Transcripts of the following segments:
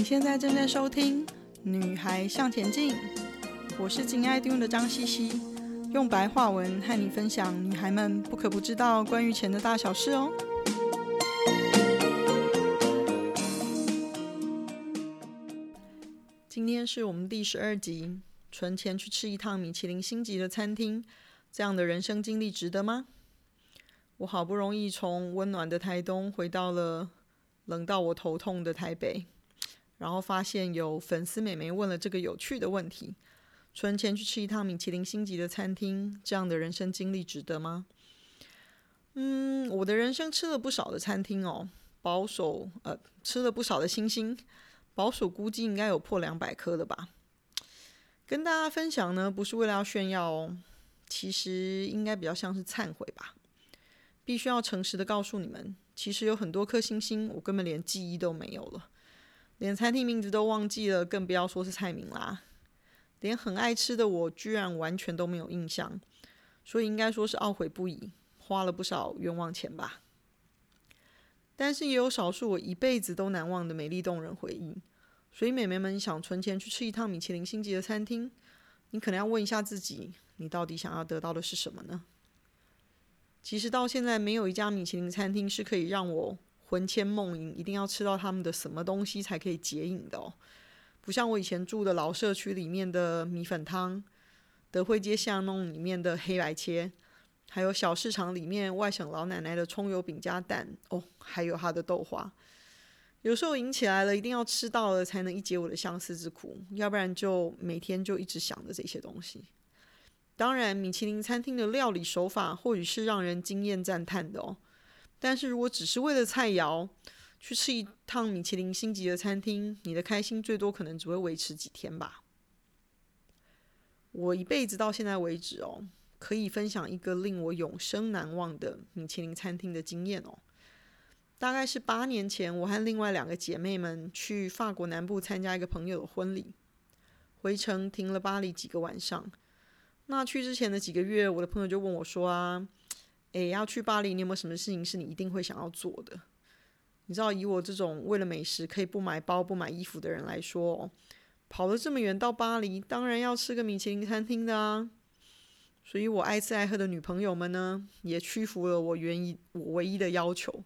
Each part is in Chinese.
你现在正在收听《女孩向前进》，我是金爱听的张茜茜，用白话文和你分享女孩们不可不知道关于钱的大小事哦。今天是我们第十二集，存钱去吃一趟米其林星级的餐厅，这样的人生经历值得吗？我好不容易从温暖的台东回到了冷到我头痛的台北。然后发现有粉丝美眉问了这个有趣的问题：存钱去吃一趟米其林星级的餐厅，这样的人生经历值得吗？嗯，我的人生吃了不少的餐厅哦，保守呃吃了不少的星星，保守估计应该有破两百颗了吧。跟大家分享呢，不是为了要炫耀哦，其实应该比较像是忏悔吧。必须要诚实的告诉你们，其实有很多颗星星，我根本连记忆都没有了。连餐厅名字都忘记了，更不要说是菜名啦。连很爱吃的我，居然完全都没有印象，所以应该说是懊悔不已，花了不少冤枉钱吧。但是也有少数我一辈子都难忘的美丽动人回忆。所以美眉们想存钱去吃一趟米其林星级的餐厅，你可能要问一下自己，你到底想要得到的是什么呢？其实到现在，没有一家米其林餐厅是可以让我。魂牵梦萦，一定要吃到他们的什么东西才可以解瘾的哦，不像我以前住的老社区里面的米粉汤，德惠街巷弄里面的黑白切，还有小市场里面外省老奶奶的葱油饼加蛋哦，还有她的豆花，有时候瘾起来了，一定要吃到了才能一解我的相思之苦，要不然就每天就一直想着这些东西。当然，米其林餐厅的料理手法或许是让人惊艳赞叹的哦。但是如果只是为了菜肴去吃一趟米其林星级的餐厅，你的开心最多可能只会维持几天吧。我一辈子到现在为止哦，可以分享一个令我永生难忘的米其林餐厅的经验哦。大概是八年前，我和另外两个姐妹们去法国南部参加一个朋友的婚礼，回程停了巴黎几个晚上。那去之前的几个月，我的朋友就问我说啊。诶，要去巴黎，你有没有什么事情是你一定会想要做的？你知道，以我这种为了美食可以不买包、不买衣服的人来说，跑了这么远到巴黎，当然要吃个米其林餐厅的啊！所以我爱吃爱喝的女朋友们呢，也屈服了我原一我唯一的要求。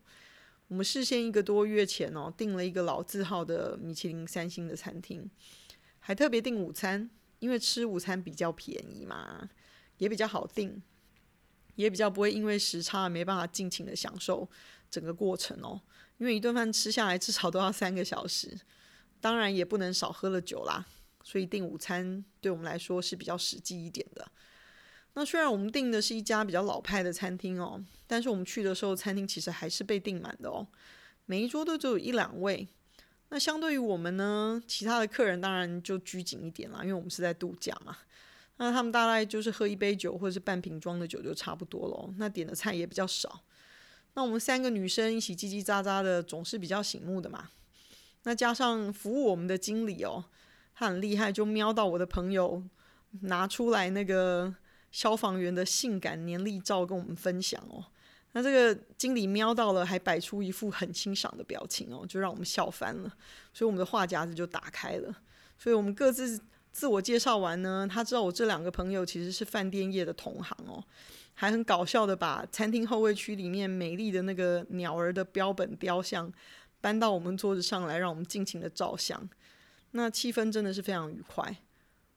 我们事先一个多月前哦，订了一个老字号的米其林三星的餐厅，还特别订午餐，因为吃午餐比较便宜嘛，也比较好订。也比较不会因为时差没办法尽情的享受整个过程哦，因为一顿饭吃下来至少都要三个小时，当然也不能少喝了酒啦，所以订午餐对我们来说是比较实际一点的。那虽然我们订的是一家比较老派的餐厅哦，但是我们去的时候餐厅其实还是被订满的哦，每一桌都只有一两位。那相对于我们呢，其他的客人当然就拘谨一点啦，因为我们是在度假嘛。那他们大概就是喝一杯酒或者是半瓶装的酒就差不多了。那点的菜也比较少。那我们三个女生一起叽叽喳喳的，总是比较醒目的嘛。那加上服务我们的经理哦，他很厉害，就瞄到我的朋友拿出来那个消防员的性感年历照跟我们分享哦。那这个经理瞄到了，还摆出一副很欣赏的表情哦，就让我们笑翻了。所以我们的话匣子就打开了。所以我们各自。自我介绍完呢，他知道我这两个朋友其实是饭店业的同行哦，还很搞笑的把餐厅后卫区里面美丽的那个鸟儿的标本雕像搬到我们桌子上来，让我们尽情的照相。那气氛真的是非常愉快，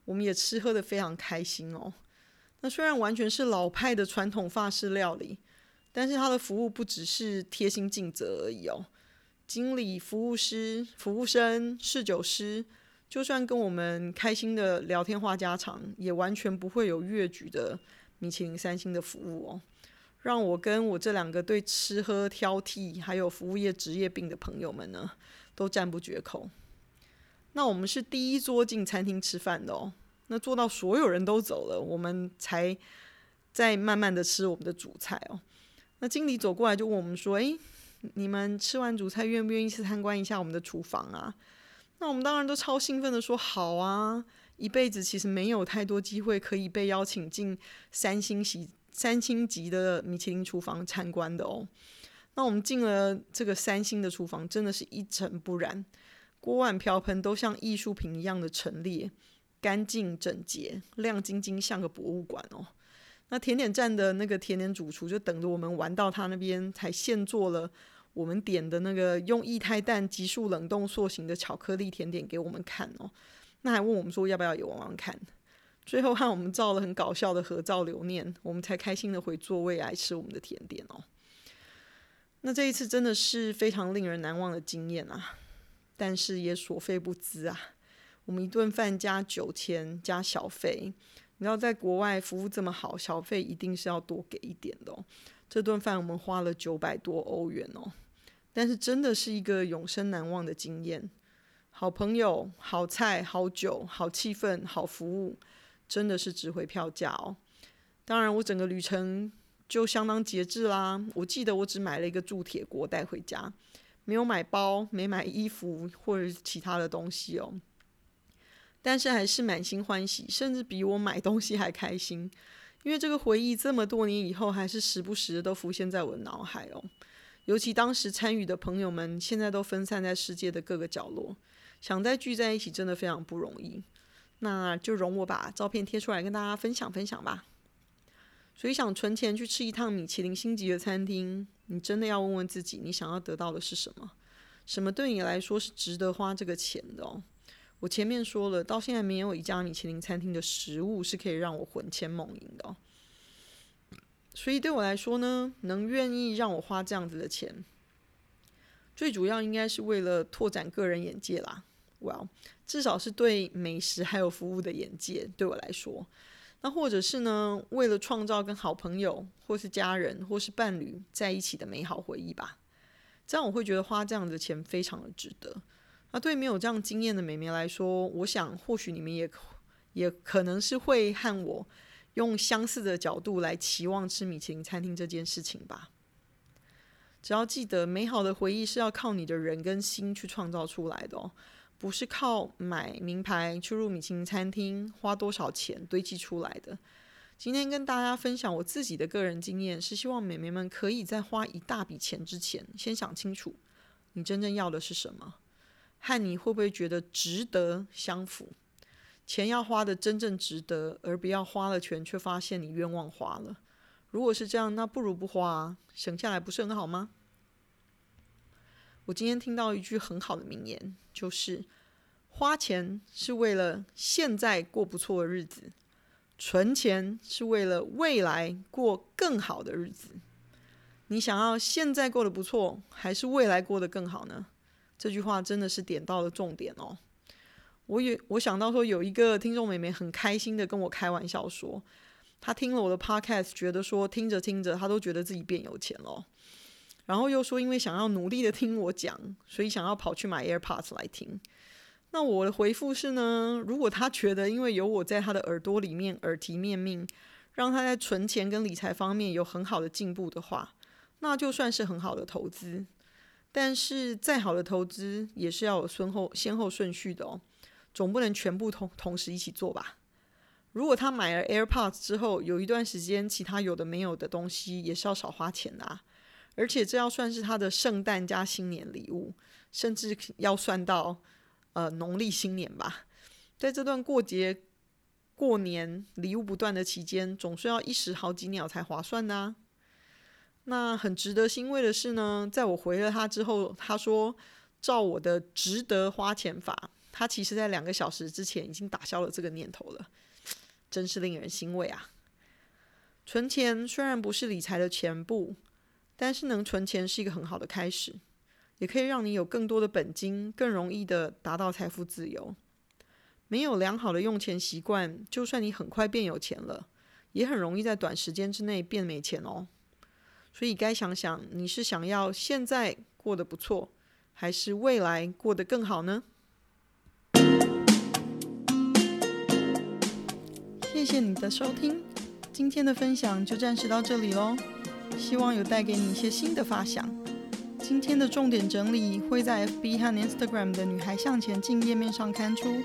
我们也吃喝的非常开心哦。那虽然完全是老派的传统法式料理，但是他的服务不只是贴心尽责而已哦，经理、服务师、服务生、侍酒师。就算跟我们开心的聊天话家常，也完全不会有越矩的米其林三星的服务哦，让我跟我这两个对吃喝挑剔还有服务业职业病的朋友们呢，都赞不绝口。那我们是第一桌进餐厅吃饭的哦，那做到所有人都走了，我们才再慢慢的吃我们的主菜哦。那经理走过来就问我们说：“诶，你们吃完主菜愿不愿意去参观一下我们的厨房啊？”那我们当然都超兴奋的说好啊！一辈子其实没有太多机会可以被邀请进三星级、三星级的米其林厨房参观的哦。那我们进了这个三星的厨房，真的是一尘不染，锅碗瓢盆都像艺术品一样的陈列，干净整洁，亮晶晶，像个博物馆哦。那甜点站的那个甜点主厨就等着我们玩到他那边，才现做了我们点的那个用液态氮急速冷冻塑形的巧克力甜点给我们看哦。那还问我们说要不要也玩玩看。最后和我们照了很搞笑的合照留念，我们才开心的回座位来吃我们的甜点哦。那这一次真的是非常令人难忘的经验啊，但是也所费不貲啊。我们一顿饭加酒钱加小费。你知道在国外服务这么好，小费一定是要多给一点的哦。这顿饭我们花了九百多欧元哦，但是真的是一个永生难忘的经验。好朋友、好菜、好酒、好气氛、好服务，真的是值回票价哦。当然，我整个旅程就相当节制啦。我记得我只买了一个铸铁锅带回家，没有买包，没买衣服或者其他的东西哦。但是还是满心欢喜，甚至比我买东西还开心，因为这个回忆这么多年以后，还是时不时的都浮现在我的脑海哦。尤其当时参与的朋友们，现在都分散在世界的各个角落，想再聚在一起，真的非常不容易。那就容我把照片贴出来跟大家分享分享吧。所以想存钱去吃一趟米其林星级的餐厅，你真的要问问自己，你想要得到的是什么？什么对你来说是值得花这个钱的哦？我前面说了，到现在没有一家米其林餐厅的食物是可以让我魂牵梦萦的。所以对我来说呢，能愿意让我花这样子的钱，最主要应该是为了拓展个人眼界啦。Well，至少是对美食还有服务的眼界，对我来说。那或者是呢，为了创造跟好朋友或是家人或是伴侣在一起的美好回忆吧。这样我会觉得花这样子的钱非常的值得。那对没有这样经验的美眉来说，我想或许你们也也可能是会和我用相似的角度来期望吃米其林餐厅这件事情吧。只要记得，美好的回忆是要靠你的人跟心去创造出来的哦，不是靠买名牌去入米其林餐厅花多少钱堆积出来的。今天跟大家分享我自己的个人经验，是希望美眉们可以在花一大笔钱之前，先想清楚你真正要的是什么。和你会不会觉得值得相符？钱要花的真正值得，而不要花了钱却发现你冤枉花了。如果是这样，那不如不花，省下来不是很好吗？我今天听到一句很好的名言，就是花钱是为了现在过不错的日子，存钱是为了未来过更好的日子。你想要现在过得不错，还是未来过得更好呢？这句话真的是点到了重点哦！我也我想到说，有一个听众妹妹很开心的跟我开玩笑说，她听了我的 podcast，觉得说听着听着，她都觉得自己变有钱了。然后又说，因为想要努力的听我讲，所以想要跑去买 AirPods 来听。那我的回复是呢，如果她觉得因为有我在她的耳朵里面耳提面命，让她在存钱跟理财方面有很好的进步的话，那就算是很好的投资。但是再好的投资也是要有先后先后顺序的哦，总不能全部同同时一起做吧？如果他买了 AirPods 之后，有一段时间其他有的没有的东西也是要少花钱的啊，而且这要算是他的圣诞加新年礼物，甚至要算到呃农历新年吧。在这段过节、过年礼物不断的期间，总是要一石好几鸟才划算呢。那很值得欣慰的是呢，在我回了他之后，他说照我的值得花钱法，他其实在两个小时之前已经打消了这个念头了，真是令人欣慰啊！存钱虽然不是理财的全部，但是能存钱是一个很好的开始，也可以让你有更多的本金，更容易的达到财富自由。没有良好的用钱习惯，就算你很快变有钱了，也很容易在短时间之内变没钱哦。所以该想想，你是想要现在过得不错，还是未来过得更好呢？谢谢你的收听，今天的分享就暂时到这里喽。希望有带给你一些新的发想。今天的重点整理会在 FB 和 Instagram 的女孩向前进页面上刊出。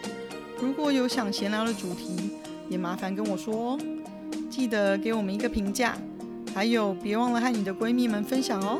如果有想闲聊的主题，也麻烦跟我说哦。记得给我们一个评价。还有，别忘了和你的闺蜜们分享哦。